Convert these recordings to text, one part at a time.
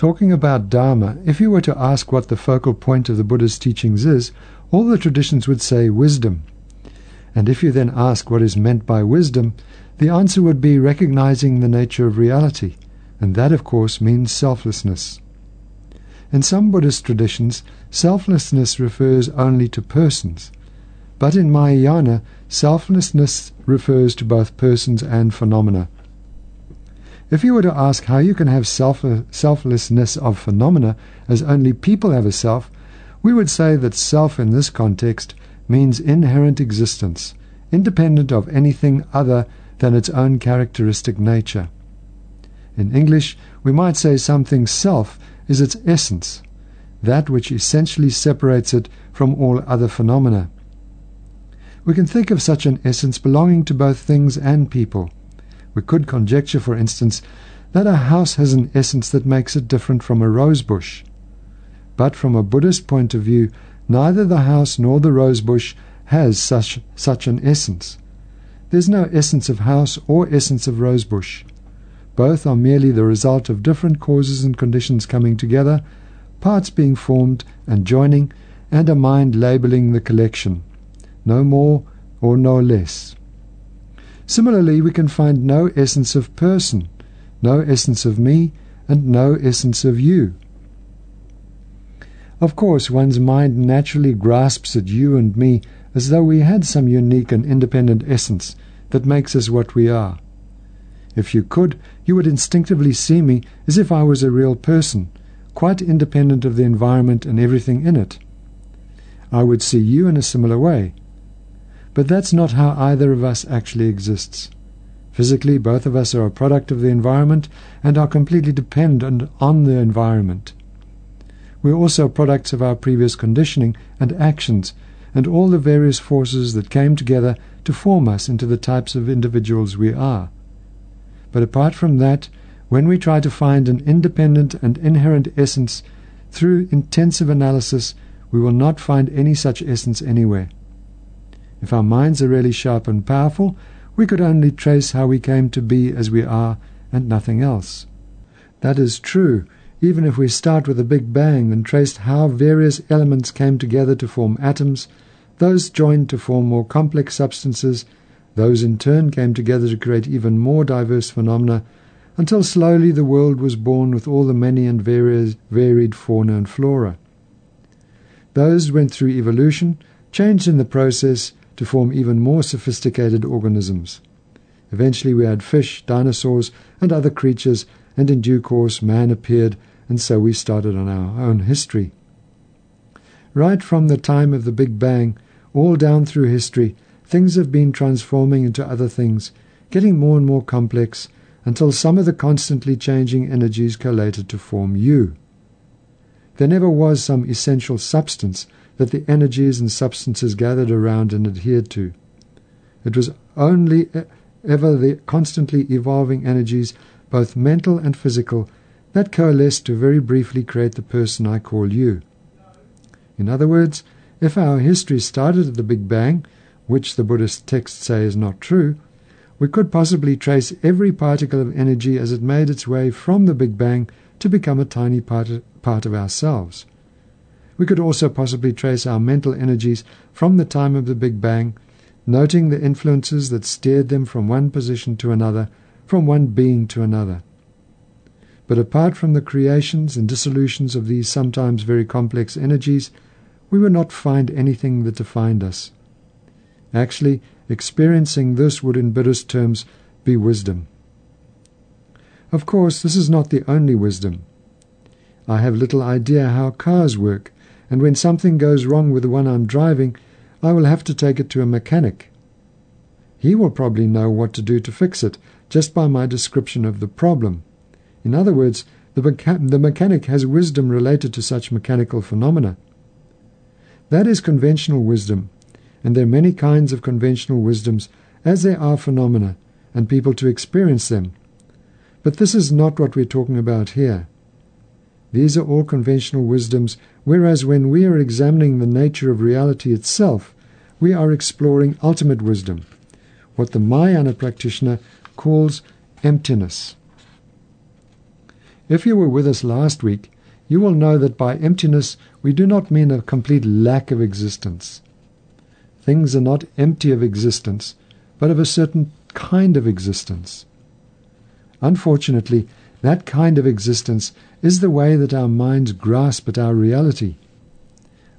Talking about Dharma, if you were to ask what the focal point of the Buddha's teachings is, all the traditions would say wisdom. And if you then ask what is meant by wisdom, the answer would be recognizing the nature of reality, and that, of course, means selflessness. In some Buddhist traditions, selflessness refers only to persons, but in Mahayana, selflessness refers to both persons and phenomena. If you were to ask how you can have self selflessness of phenomena as only people have a self, we would say that self in this context means inherent existence, independent of anything other than its own characteristic nature. In English, we might say something self is its essence, that which essentially separates it from all other phenomena. We can think of such an essence belonging to both things and people. We could conjecture, for instance, that a house has an essence that makes it different from a rose bush. But from a Buddhist point of view, neither the house nor the rose bush has such, such an essence. There's no essence of house or essence of rose bush. Both are merely the result of different causes and conditions coming together, parts being formed and joining, and a mind labeling the collection. No more or no less. Similarly, we can find no essence of person, no essence of me, and no essence of you. Of course, one's mind naturally grasps at you and me as though we had some unique and independent essence that makes us what we are. If you could, you would instinctively see me as if I was a real person, quite independent of the environment and everything in it. I would see you in a similar way. But that's not how either of us actually exists. Physically, both of us are a product of the environment and are completely dependent on the environment. We are also products of our previous conditioning and actions and all the various forces that came together to form us into the types of individuals we are. But apart from that, when we try to find an independent and inherent essence through intensive analysis, we will not find any such essence anywhere. If our minds are really sharp and powerful, we could only trace how we came to be as we are and nothing else. That is true, even if we start with a Big Bang and traced how various elements came together to form atoms, those joined to form more complex substances, those in turn came together to create even more diverse phenomena, until slowly the world was born with all the many and various, varied fauna and flora. Those went through evolution, changed in the process to form even more sophisticated organisms. Eventually we had fish, dinosaurs, and other creatures, and in due course man appeared, and so we started on our own history. Right from the time of the Big Bang, all down through history, things have been transforming into other things, getting more and more complex, until some of the constantly changing energies collated to form you. There never was some essential substance that the energies and substances gathered around and adhered to. It was only ever the constantly evolving energies, both mental and physical, that coalesced to very briefly create the person I call you. In other words, if our history started at the Big Bang, which the Buddhist texts say is not true, we could possibly trace every particle of energy as it made its way from the Big Bang to become a tiny part of, part of ourselves. We could also possibly trace our mental energies from the time of the Big Bang, noting the influences that steered them from one position to another, from one being to another. But apart from the creations and dissolutions of these sometimes very complex energies, we would not find anything that defined us. Actually, experiencing this would, in Buddhist terms, be wisdom. Of course, this is not the only wisdom. I have little idea how cars work, and when something goes wrong with the one I'm driving, I will have to take it to a mechanic. He will probably know what to do to fix it, just by my description of the problem. In other words, The, mecha- the mechanic has wisdom related to such mechanical phenomena. That is conventional wisdom, and there are many kinds of conventional wisdoms as there are phenomena and people to experience them. But this is not what we're talking about here. These are all conventional wisdoms, whereas when we are examining the nature of reality itself, we are exploring ultimate wisdom, what the Mahayana practitioner calls emptiness. If you were with us last week, you will know that by emptiness we do not mean a complete lack of existence. Things are not empty of existence, but of a certain kind of existence. Unfortunately, that kind of existence is the way that our minds grasp at our reality.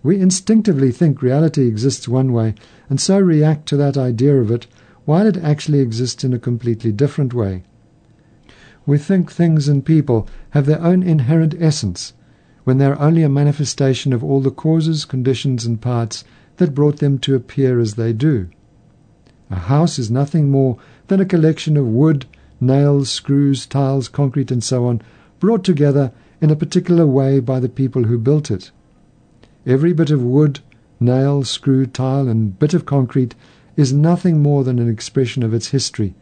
We instinctively think reality exists one way and so react to that idea of it while it actually exists in a completely different way. We think things and people have their own inherent essence when they are only a manifestation of all the causes, conditions, and parts that brought them to appear as they do. A house is nothing more than a collection of wood, nails, screws, tiles, concrete, and so on, brought together in a particular way by the people who built it. Every bit of wood, nail, screw, tile, and bit of concrete is nothing more than an expression of its history,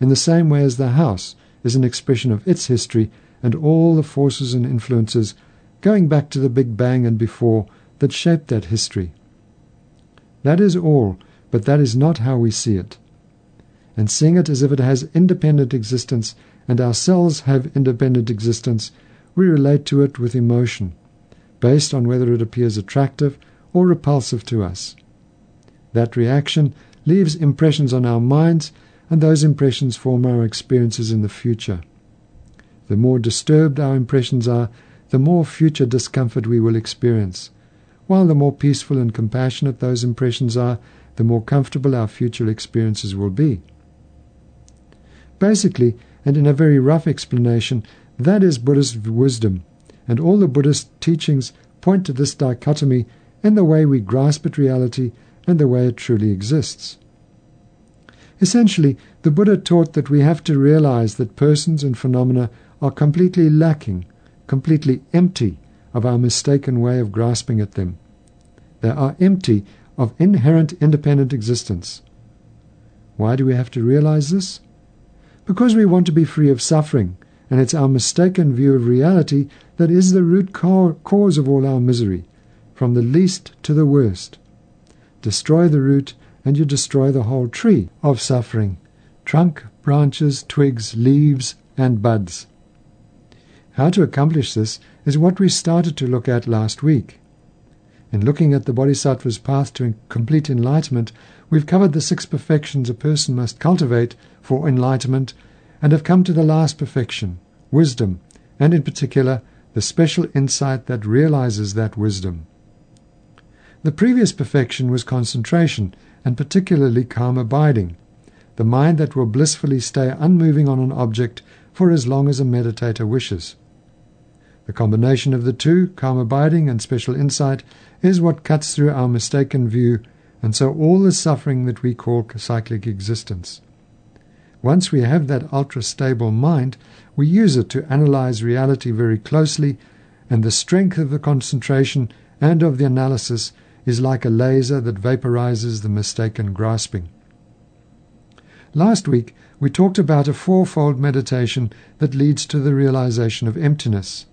in the same way as the house is an expression of its history and all the forces and influences going back to the Big Bang and before that shaped that history. That is all, but that is not how we see it and seeing it as if it has independent existence and ourselves have independent existence, we relate to it with emotion, based on whether it appears attractive or repulsive to us. That reaction leaves impressions on our minds, and those impressions form our experiences in the future. The more disturbed our impressions are, the more future discomfort we will experience, while the more peaceful and compassionate those impressions are, the more comfortable our future experiences will be. Basically, and in a very rough explanation, that is Buddhist wisdom, and all the Buddhist teachings point to this dichotomy in the way we grasp at reality and the way it truly exists. Essentially, the Buddha taught that we have to realize that persons and phenomena are completely lacking, completely empty of our mistaken way of grasping at them. They are empty of inherent independent existence. Why do we have to realize this? Because we want to be free of suffering, and it's our mistaken view of reality that is the root cause of all our misery, from the least to the worst. Destroy the root, and you destroy the whole tree of suffering trunk, branches, twigs, leaves, and buds. How to accomplish this is what we started to look at last week. In looking at the Bodhisattva's path to complete enlightenment, we've covered the six perfections a person must cultivate for enlightenment and have come to the last perfection, wisdom, and in particular, the special insight that realizes that wisdom. The previous perfection was concentration, and particularly calm abiding, the mind that will blissfully stay unmoving on an object for as long as a meditator wishes. The combination of the two, calm abiding and special insight, is what cuts through our mistaken view, and so all the suffering that we call cyclic existence. Once we have that ultra stable mind, we use it to analyze reality very closely, and the strength of the concentration and of the analysis is like a laser that vaporizes the mistaken grasping. Last week, we talked about a fourfold meditation that leads to the realization of emptiness.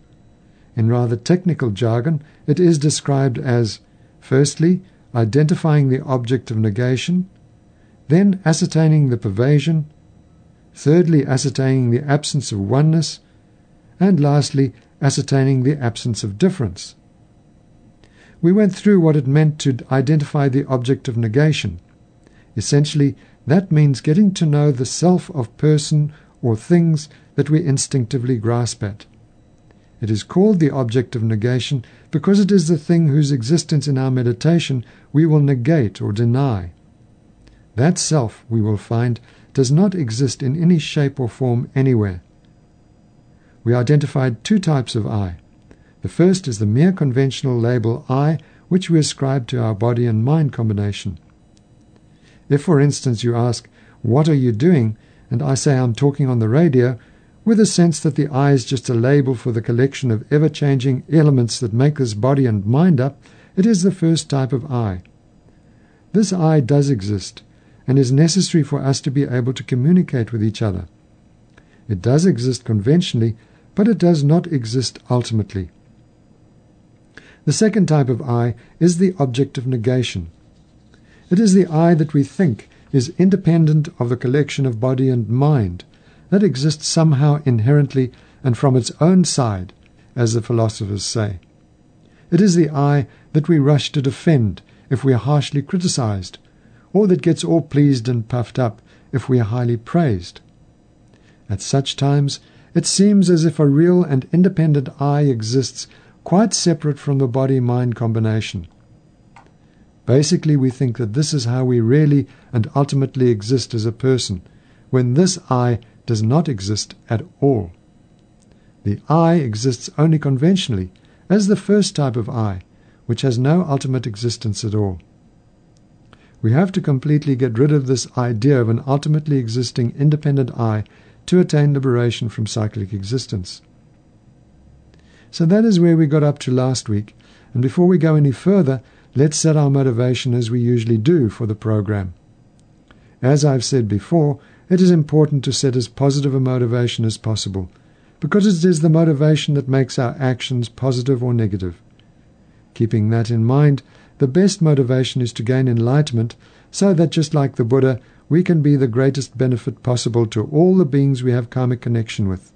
In rather technical jargon, it is described as firstly, identifying the object of negation, then ascertaining the pervasion, thirdly, ascertaining the absence of oneness, and lastly, ascertaining the absence of difference. We went through what it meant to identify the object of negation. Essentially, that means getting to know the self of person or things that we instinctively grasp at. It is called the object of negation because it is the thing whose existence in our meditation we will negate or deny. That self, we will find, does not exist in any shape or form anywhere. We identified two types of I. The first is the mere conventional label I, which we ascribe to our body and mind combination. If, for instance, you ask, What are you doing? and I say I'm talking on the radio, with a sense that the I is just a label for the collection of ever changing elements that make this body and mind up, it is the first type of I. This I does exist and is necessary for us to be able to communicate with each other. It does exist conventionally, but it does not exist ultimately. The second type of I is the object of negation. It is the I that we think is independent of the collection of body and mind, that exists somehow inherently and from its own side, as the philosophers say. It is the I that we rush to defend if we are harshly criticized, or that gets all pleased and puffed up if we are highly praised. At such times, it seems as if a real and independent I exists quite separate from the body mind combination. Basically, we think that this is how we really and ultimately exist as a person, when this I does not exist at all. The I exists only conventionally, as the first type of I, which has no ultimate existence at all. We have to completely get rid of this idea of an ultimately existing independent I to attain liberation from cyclic existence. So that is where we got up to last week, and before we go any further, let's set our motivation as we usually do for the program. As I've said before, it is important to set as positive a motivation as possible, because it is the motivation that makes our actions positive or negative. Keeping that in mind, the best motivation is to gain enlightenment, so that just like the Buddha, we can be the greatest benefit possible to all the beings we have karmic connection with.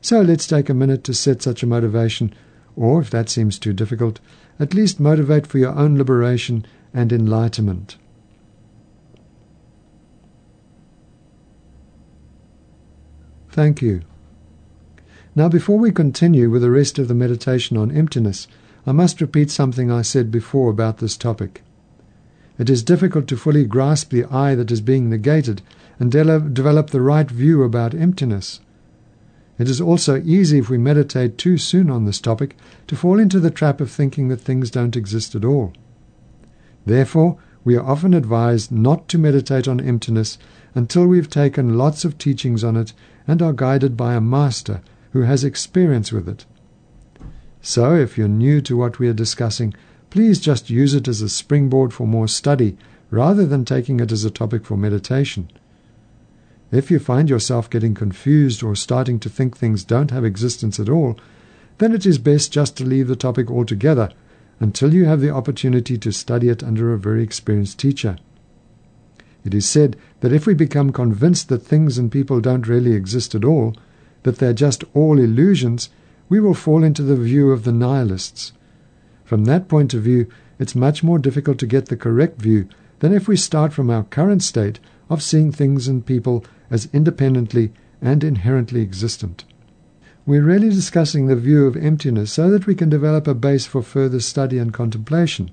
So let's take a minute to set such a motivation, or if that seems too difficult, at least motivate for your own liberation and enlightenment. Thank you. Now, before we continue with the rest of the meditation on emptiness, I must repeat something I said before about this topic. It is difficult to fully grasp the I that is being negated and de- develop the right view about emptiness. It is also easy if we meditate too soon on this topic to fall into the trap of thinking that things don't exist at all. Therefore, we are often advised not to meditate on emptiness until we've taken lots of teachings on it and are guided by a master who has experience with it. So, if you're new to what we are discussing, please just use it as a springboard for more study rather than taking it as a topic for meditation. If you find yourself getting confused or starting to think things don't have existence at all, then it is best just to leave the topic altogether until you have the opportunity to study it under a very experienced teacher. It is said that if we become convinced that things and people don't really exist at all, that they're just all illusions, we will fall into the view of the nihilists. From that point of view, it's much more difficult to get the correct view than if we start from our current state of seeing things and people as independently and inherently existent. We're really discussing the view of emptiness so that we can develop a base for further study and contemplation,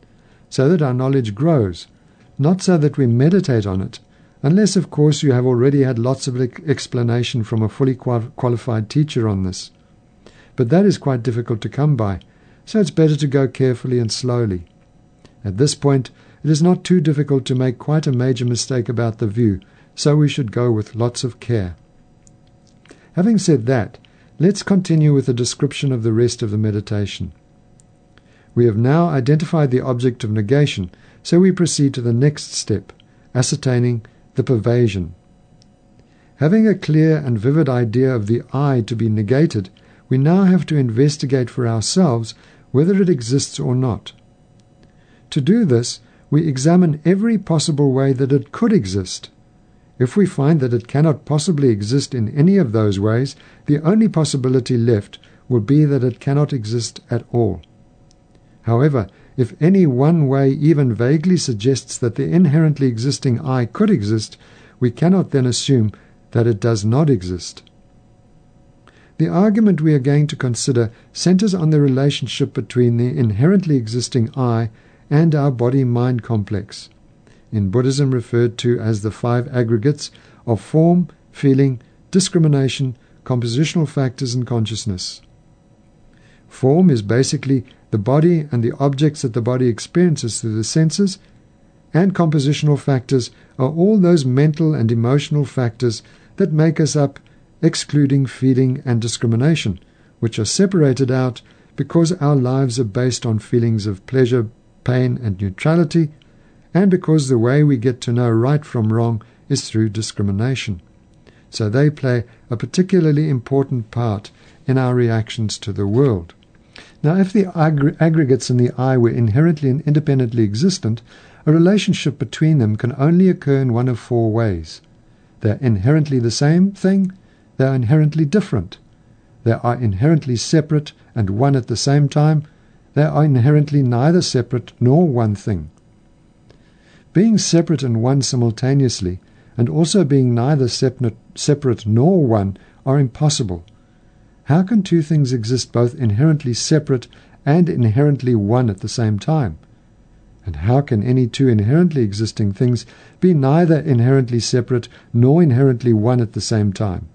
so that our knowledge grows, not so that we meditate on it, unless, of course, you have already had lots of explanation from a fully qualified teacher on this. But that is quite difficult to come by, so it's better to go carefully and slowly. At this point, it is not too difficult to make quite a major mistake about the view, so we should go with lots of care. Having said that, let's continue with a description of the rest of the meditation. We have now identified the object of negation, so we proceed to the next step, ascertaining the pervasion. Having a clear and vivid idea of the I to be negated, we now have to investigate for ourselves whether it exists or not. To do this, we examine every possible way that it could exist if we find that it cannot possibly exist in any of those ways, the only possibility left will be that it cannot exist at all. However, if any one way even vaguely suggests that the inherently existing I could exist, we cannot then assume that it does not exist. The argument we are going to consider centers on the relationship between the inherently existing I and our body mind complex in Buddhism referred to as the five aggregates of form, feeling, discrimination, compositional factors, and consciousness. Form is basically the body and the objects that the body experiences through the senses, and compositional factors are all those mental and emotional factors that make us up excluding feeling and discrimination, which are separated out because our lives are based on feelings of pleasure, pain, and neutrality, and because the way we get to know right from wrong is through discrimination. So they play a particularly important part in our reactions to the world. Now, if the aggregates in the I were inherently and independently existent, a relationship between them can only occur in one of four ways. They're inherently the same thing, they are inherently different, they are inherently separate and one at the same time, they are inherently neither separate nor one thing. Being separate and one simultaneously, and also being neither separate nor one, are impossible. How can two things exist both inherently separate and inherently one at the same time? And how can any two inherently existing things be neither inherently separate nor inherently one at the same time?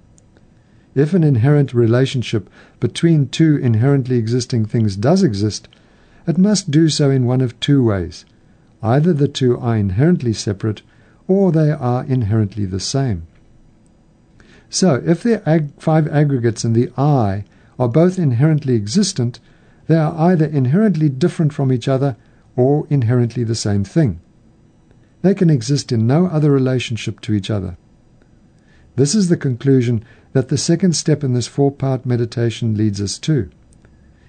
If an inherent relationship between two inherently existing things does exist, it must do so in one of two ways. Either the two are inherently separate, or they are inherently the same. So, if the ag- five aggregates in the I are both inherently existent, they are either inherently different from each other or inherently the same thing. They can exist in no other relationship to each other. This is the conclusion that the second step in this four part meditation leads us to.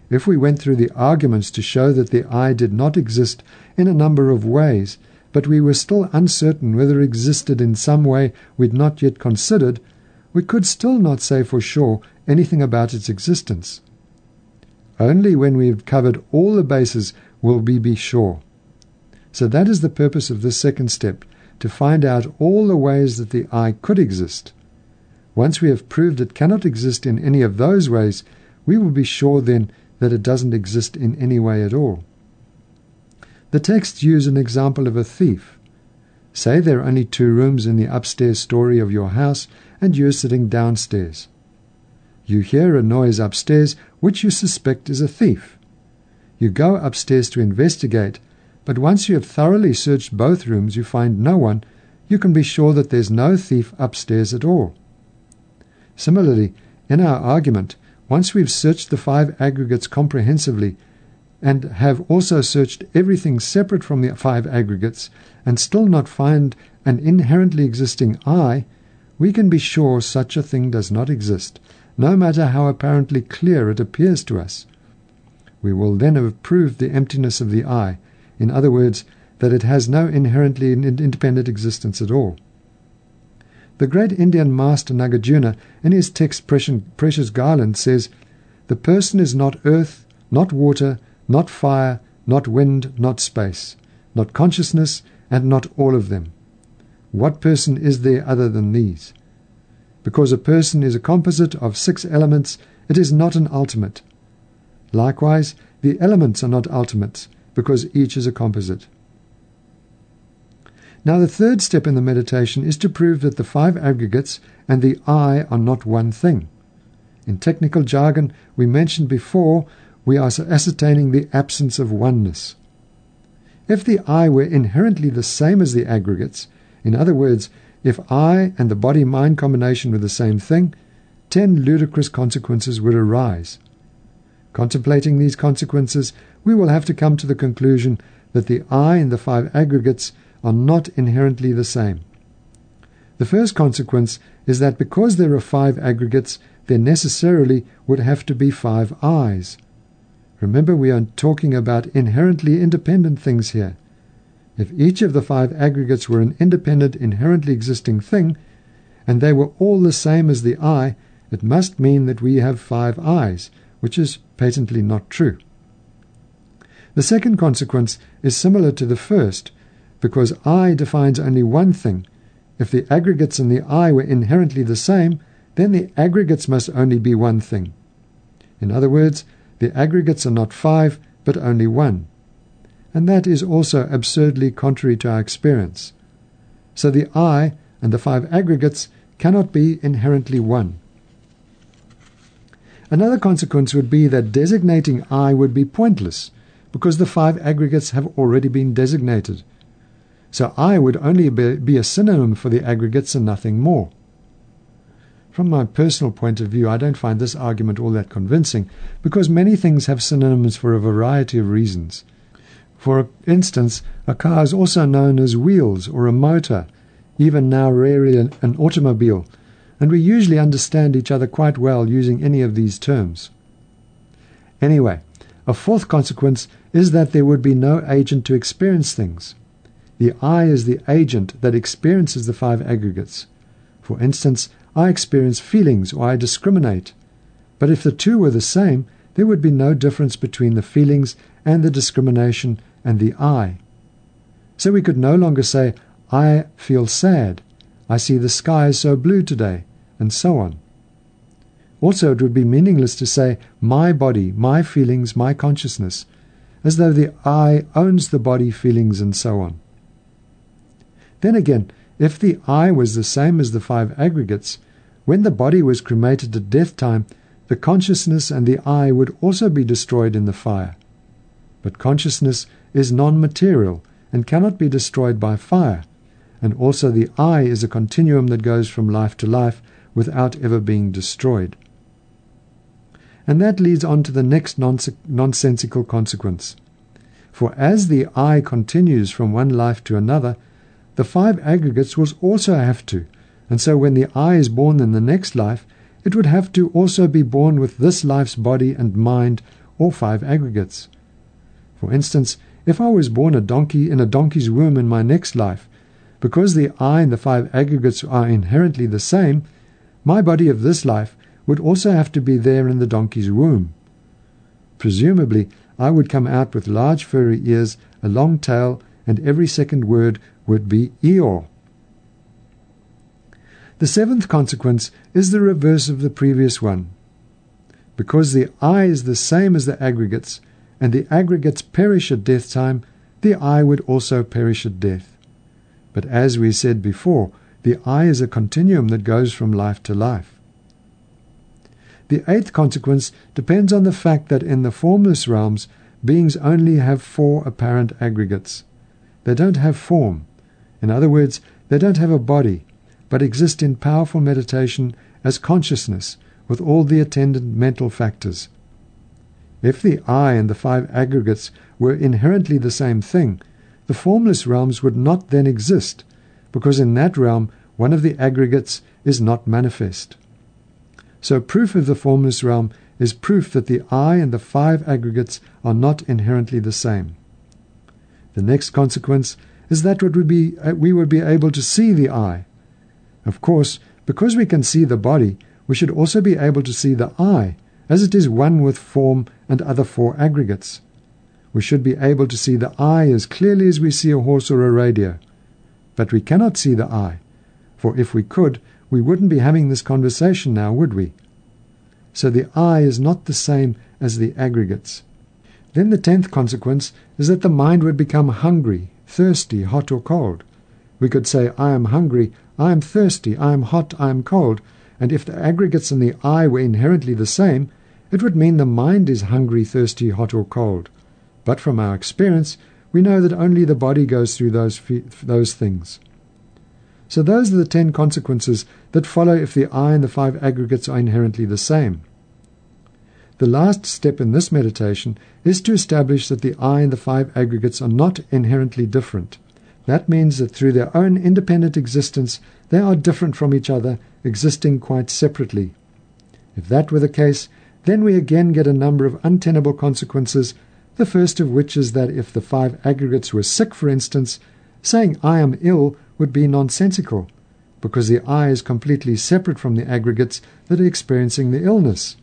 If we went through the arguments to show that the I did not exist in a number of ways, but we were still uncertain whether it existed in some way we'd not yet considered, we could still not say for sure anything about its existence. Only when we've covered all the bases will we be sure. So that is the purpose of this second step, to find out all the ways that the I could exist. Once we have proved it cannot exist in any of those ways, we will be sure then that it doesn't exist in any way at all. The texts use an example of a thief. Say there are only two rooms in the upstairs story of your house and you are sitting downstairs. You hear a noise upstairs which you suspect is a thief. You go upstairs to investigate, but once you have thoroughly searched both rooms, you find no one, you can be sure that there's no thief upstairs at all. Similarly, in our argument, once we've searched the five aggregates comprehensively and have also searched everything separate from the five aggregates and still not find an inherently existing I, we can be sure such a thing does not exist, no matter how apparently clear it appears to us. We will then have proved the emptiness of the I, in other words, that it has no inherently independent existence at all. The great Indian master Nagarjuna, in his text Precious Garland, says, The person is not earth, not water, not fire, not wind, not space, not consciousness, and not all of them. What person is there other than these? Because a person is a composite of six elements, it is not an ultimate. Likewise, the elements are not ultimates, because each is a composite. Now, the third step in the meditation is to prove that the five aggregates and the I are not one thing. In technical jargon, we mentioned before, we are ascertaining the absence of oneness. If the I were inherently the same as the aggregates, in other words, if I and the body mind combination were the same thing, ten ludicrous consequences would arise. Contemplating these consequences, we will have to come to the conclusion that the I and the five aggregates are not inherently the same. The first consequence is that because there are five aggregates, there necessarily would have to be five I's. Remember, we are talking about inherently independent things here. If each of the five aggregates were an independent, inherently existing thing, and they were all the same as the I, it must mean that we have five I's, which is patently not true. The second consequence is similar to the first, because I defines only one thing. If the aggregates in the I were inherently the same, then the aggregates must only be one thing. In other words, the aggregates are not five, but only one. And that is also absurdly contrary to our experience. So the I and the five aggregates cannot be inherently one. Another consequence would be that designating I would be pointless, because the five aggregates have already been designated. So I would only be a synonym for the aggregates and nothing more. From my personal point of view, I don't find this argument all that convincing because many things have synonyms for a variety of reasons. For instance, a car is also known as wheels or a motor, even now rarely an, an automobile, and we usually understand each other quite well using any of these terms. Anyway, a fourth consequence is that there would be no agent to experience things. The I is the agent that experiences the five aggregates. For instance, I experience feelings or I discriminate. But if the two were the same, there would be no difference between the feelings and the discrimination and the I. So we could no longer say, I feel sad, I see the sky so blue today, and so on. Also, it would be meaningless to say, my body, my feelings, my consciousness, as though the I owns the body, feelings, and so on. Then again, if the I was the same as the five aggregates, when the body was cremated at death time, the consciousness and the I would also be destroyed in the fire. But consciousness is non material and cannot be destroyed by fire, and also the I is a continuum that goes from life to life without ever being destroyed. And that leads on to the next nonsensical consequence. For as the I continues from one life to another, the five aggregates will also have to, and so when the I is born in the next life, it would have to also be born with this life's body and mind, or five aggregates. For instance, if I was born a donkey in a donkey's womb in my next life, because the I and the five aggregates are inherently the same, my body of this life would also have to be there in the donkey's womb. Presumably, I would come out with large furry ears, a long tail, and every second word would be Eeyore. The seventh consequence is the reverse of the previous one. Because the I is the same as the aggregates, and the aggregates perish at death time, the I would also perish at death. But as we said before, the I is a continuum that goes from life to life. The eighth consequence depends on the fact that in the formless realms, beings only have four apparent aggregates. They don't have form, in other words, they don't have a body, but exist in powerful meditation as consciousness with all the attendant mental factors. If the I and the five aggregates were inherently the same thing, the formless realms would not then exist, because in that realm one of the aggregates is not manifest. So proof of the formless realm is proof that the I and the five aggregates are not inherently the same. The next consequence is that would be, uh, we would be able to see the I. Of course, because we can see the body, we should also be able to see the I, as it is one with form and other four aggregates. We should be able to see the I as clearly as we see a horse or a radio. But we cannot see the I, for if we could, we wouldn't be having this conversation now, would we? So the I is not the same as the aggregates. Then the tenth consequence is that the mind would become hungry, thirsty, hot or cold. We could say, I am hungry, I am thirsty, I am hot, I am cold, and if the aggregates and the I were inherently the same, it would mean the mind is hungry, thirsty, hot or cold. But from our experience, we know that only the body goes through those, those things. So those are the ten consequences that follow if the I and the five aggregates are inherently the same. The last step in this meditation is to establish that the I and the five aggregates are not inherently different. That means that through their own independent existence, they are different from each other, existing quite separately. If that were the case, then we again get a number of untenable consequences, the first of which is that if the five aggregates were sick, for instance, saying I am ill would be nonsensical, because the I is completely separate from the aggregates that are experiencing the illness.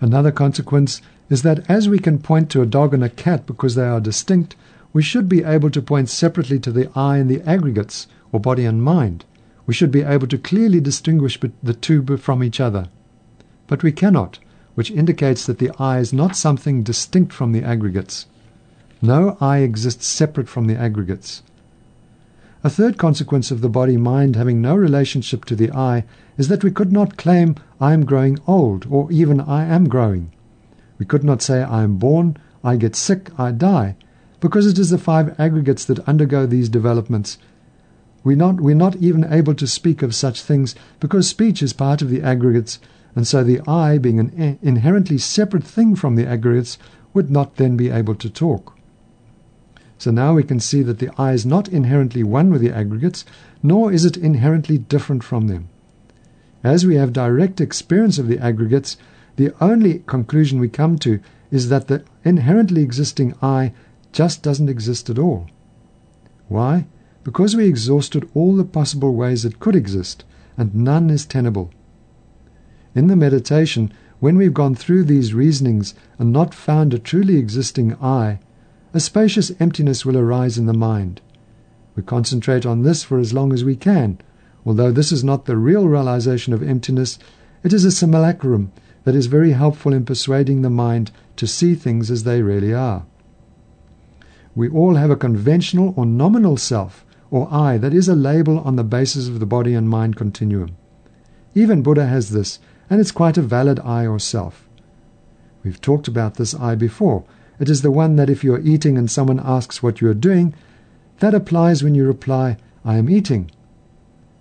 Another consequence is that as we can point to a dog and a cat because they are distinct, we should be able to point separately to the I and the aggregates, or body and mind. We should be able to clearly distinguish the two from each other. But we cannot, which indicates that the I is not something distinct from the aggregates. No I exists separate from the aggregates. A third consequence of the body mind having no relationship to the I is that we could not claim I am growing old or even I am growing. We could not say I am born, I get sick, I die, because it is the five aggregates that undergo these developments. We're not, we're not even able to speak of such things because speech is part of the aggregates, and so the I, being an inherently separate thing from the aggregates, would not then be able to talk. So now we can see that the I is not inherently one with the aggregates, nor is it inherently different from them. As we have direct experience of the aggregates, the only conclusion we come to is that the inherently existing I just doesn't exist at all. Why? Because we exhausted all the possible ways it could exist, and none is tenable. In the meditation, when we've gone through these reasonings and not found a truly existing I, a spacious emptiness will arise in the mind. We concentrate on this for as long as we can. Although this is not the real realization of emptiness, it is a simulacrum that is very helpful in persuading the mind to see things as they really are. We all have a conventional or nominal self, or I, that is a label on the basis of the body and mind continuum. Even Buddha has this, and it's quite a valid I or self. We've talked about this I before. It is the one that if you are eating and someone asks what you are doing, that applies when you reply, I am eating.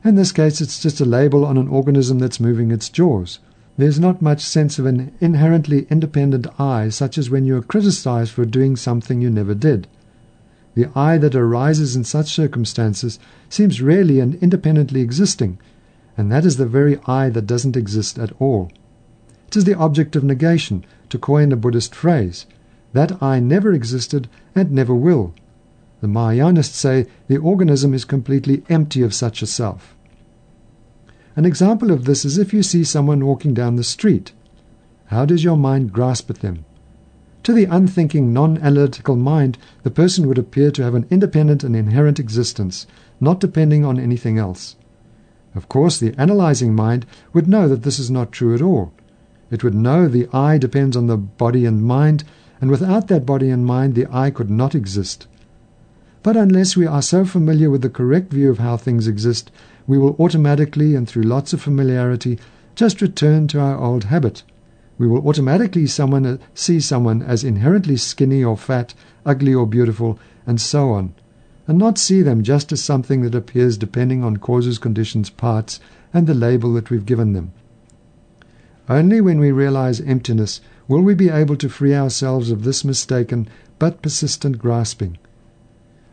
In this case, it's just a label on an organism that's moving its jaws. There's not much sense of an inherently independent I, such as when you are criticized for doing something you never did. The I that arises in such circumstances seems really and independently existing, and that is the very I that doesn't exist at all. It is the object of negation, to coin a Buddhist phrase. That I never existed and never will. The Mahayanists say the organism is completely empty of such a self. An example of this is if you see someone walking down the street. How does your mind grasp at them? To the unthinking, non-analytical mind, the person would appear to have an independent and inherent existence, not depending on anything else. Of course, the analyzing mind would know that this is not true at all. It would know the I depends on the body and mind, and without that body and mind, the I could not exist. But unless we are so familiar with the correct view of how things exist, we will automatically and through lots of familiarity just return to our old habit we will automatically someone, see someone as inherently skinny or fat, ugly or beautiful, and so on, and not see them just as something that appears depending on causes, conditions, parts, and the label that we've given them. Only when we realize emptiness will we be able to free ourselves of this mistaken but persistent grasping.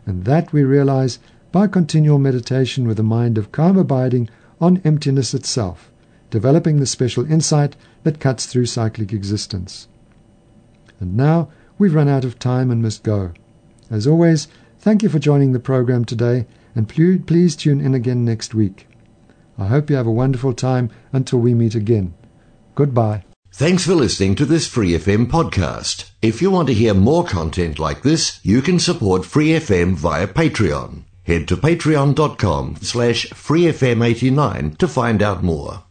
And that we realize by continual meditation with a mind of calm abiding on emptiness itself developing the special insight that cuts through cyclic existence. And now we've run out of time and must go. As always, thank you for joining the program today, and please tune in again next week. I hope you have a wonderful time until we meet again. Goodbye. Thanks for listening to this Free FM podcast. If you want to hear more content like this, you can support Free FM via Patreon. Head to patreon.com slash freefm89 to find out more.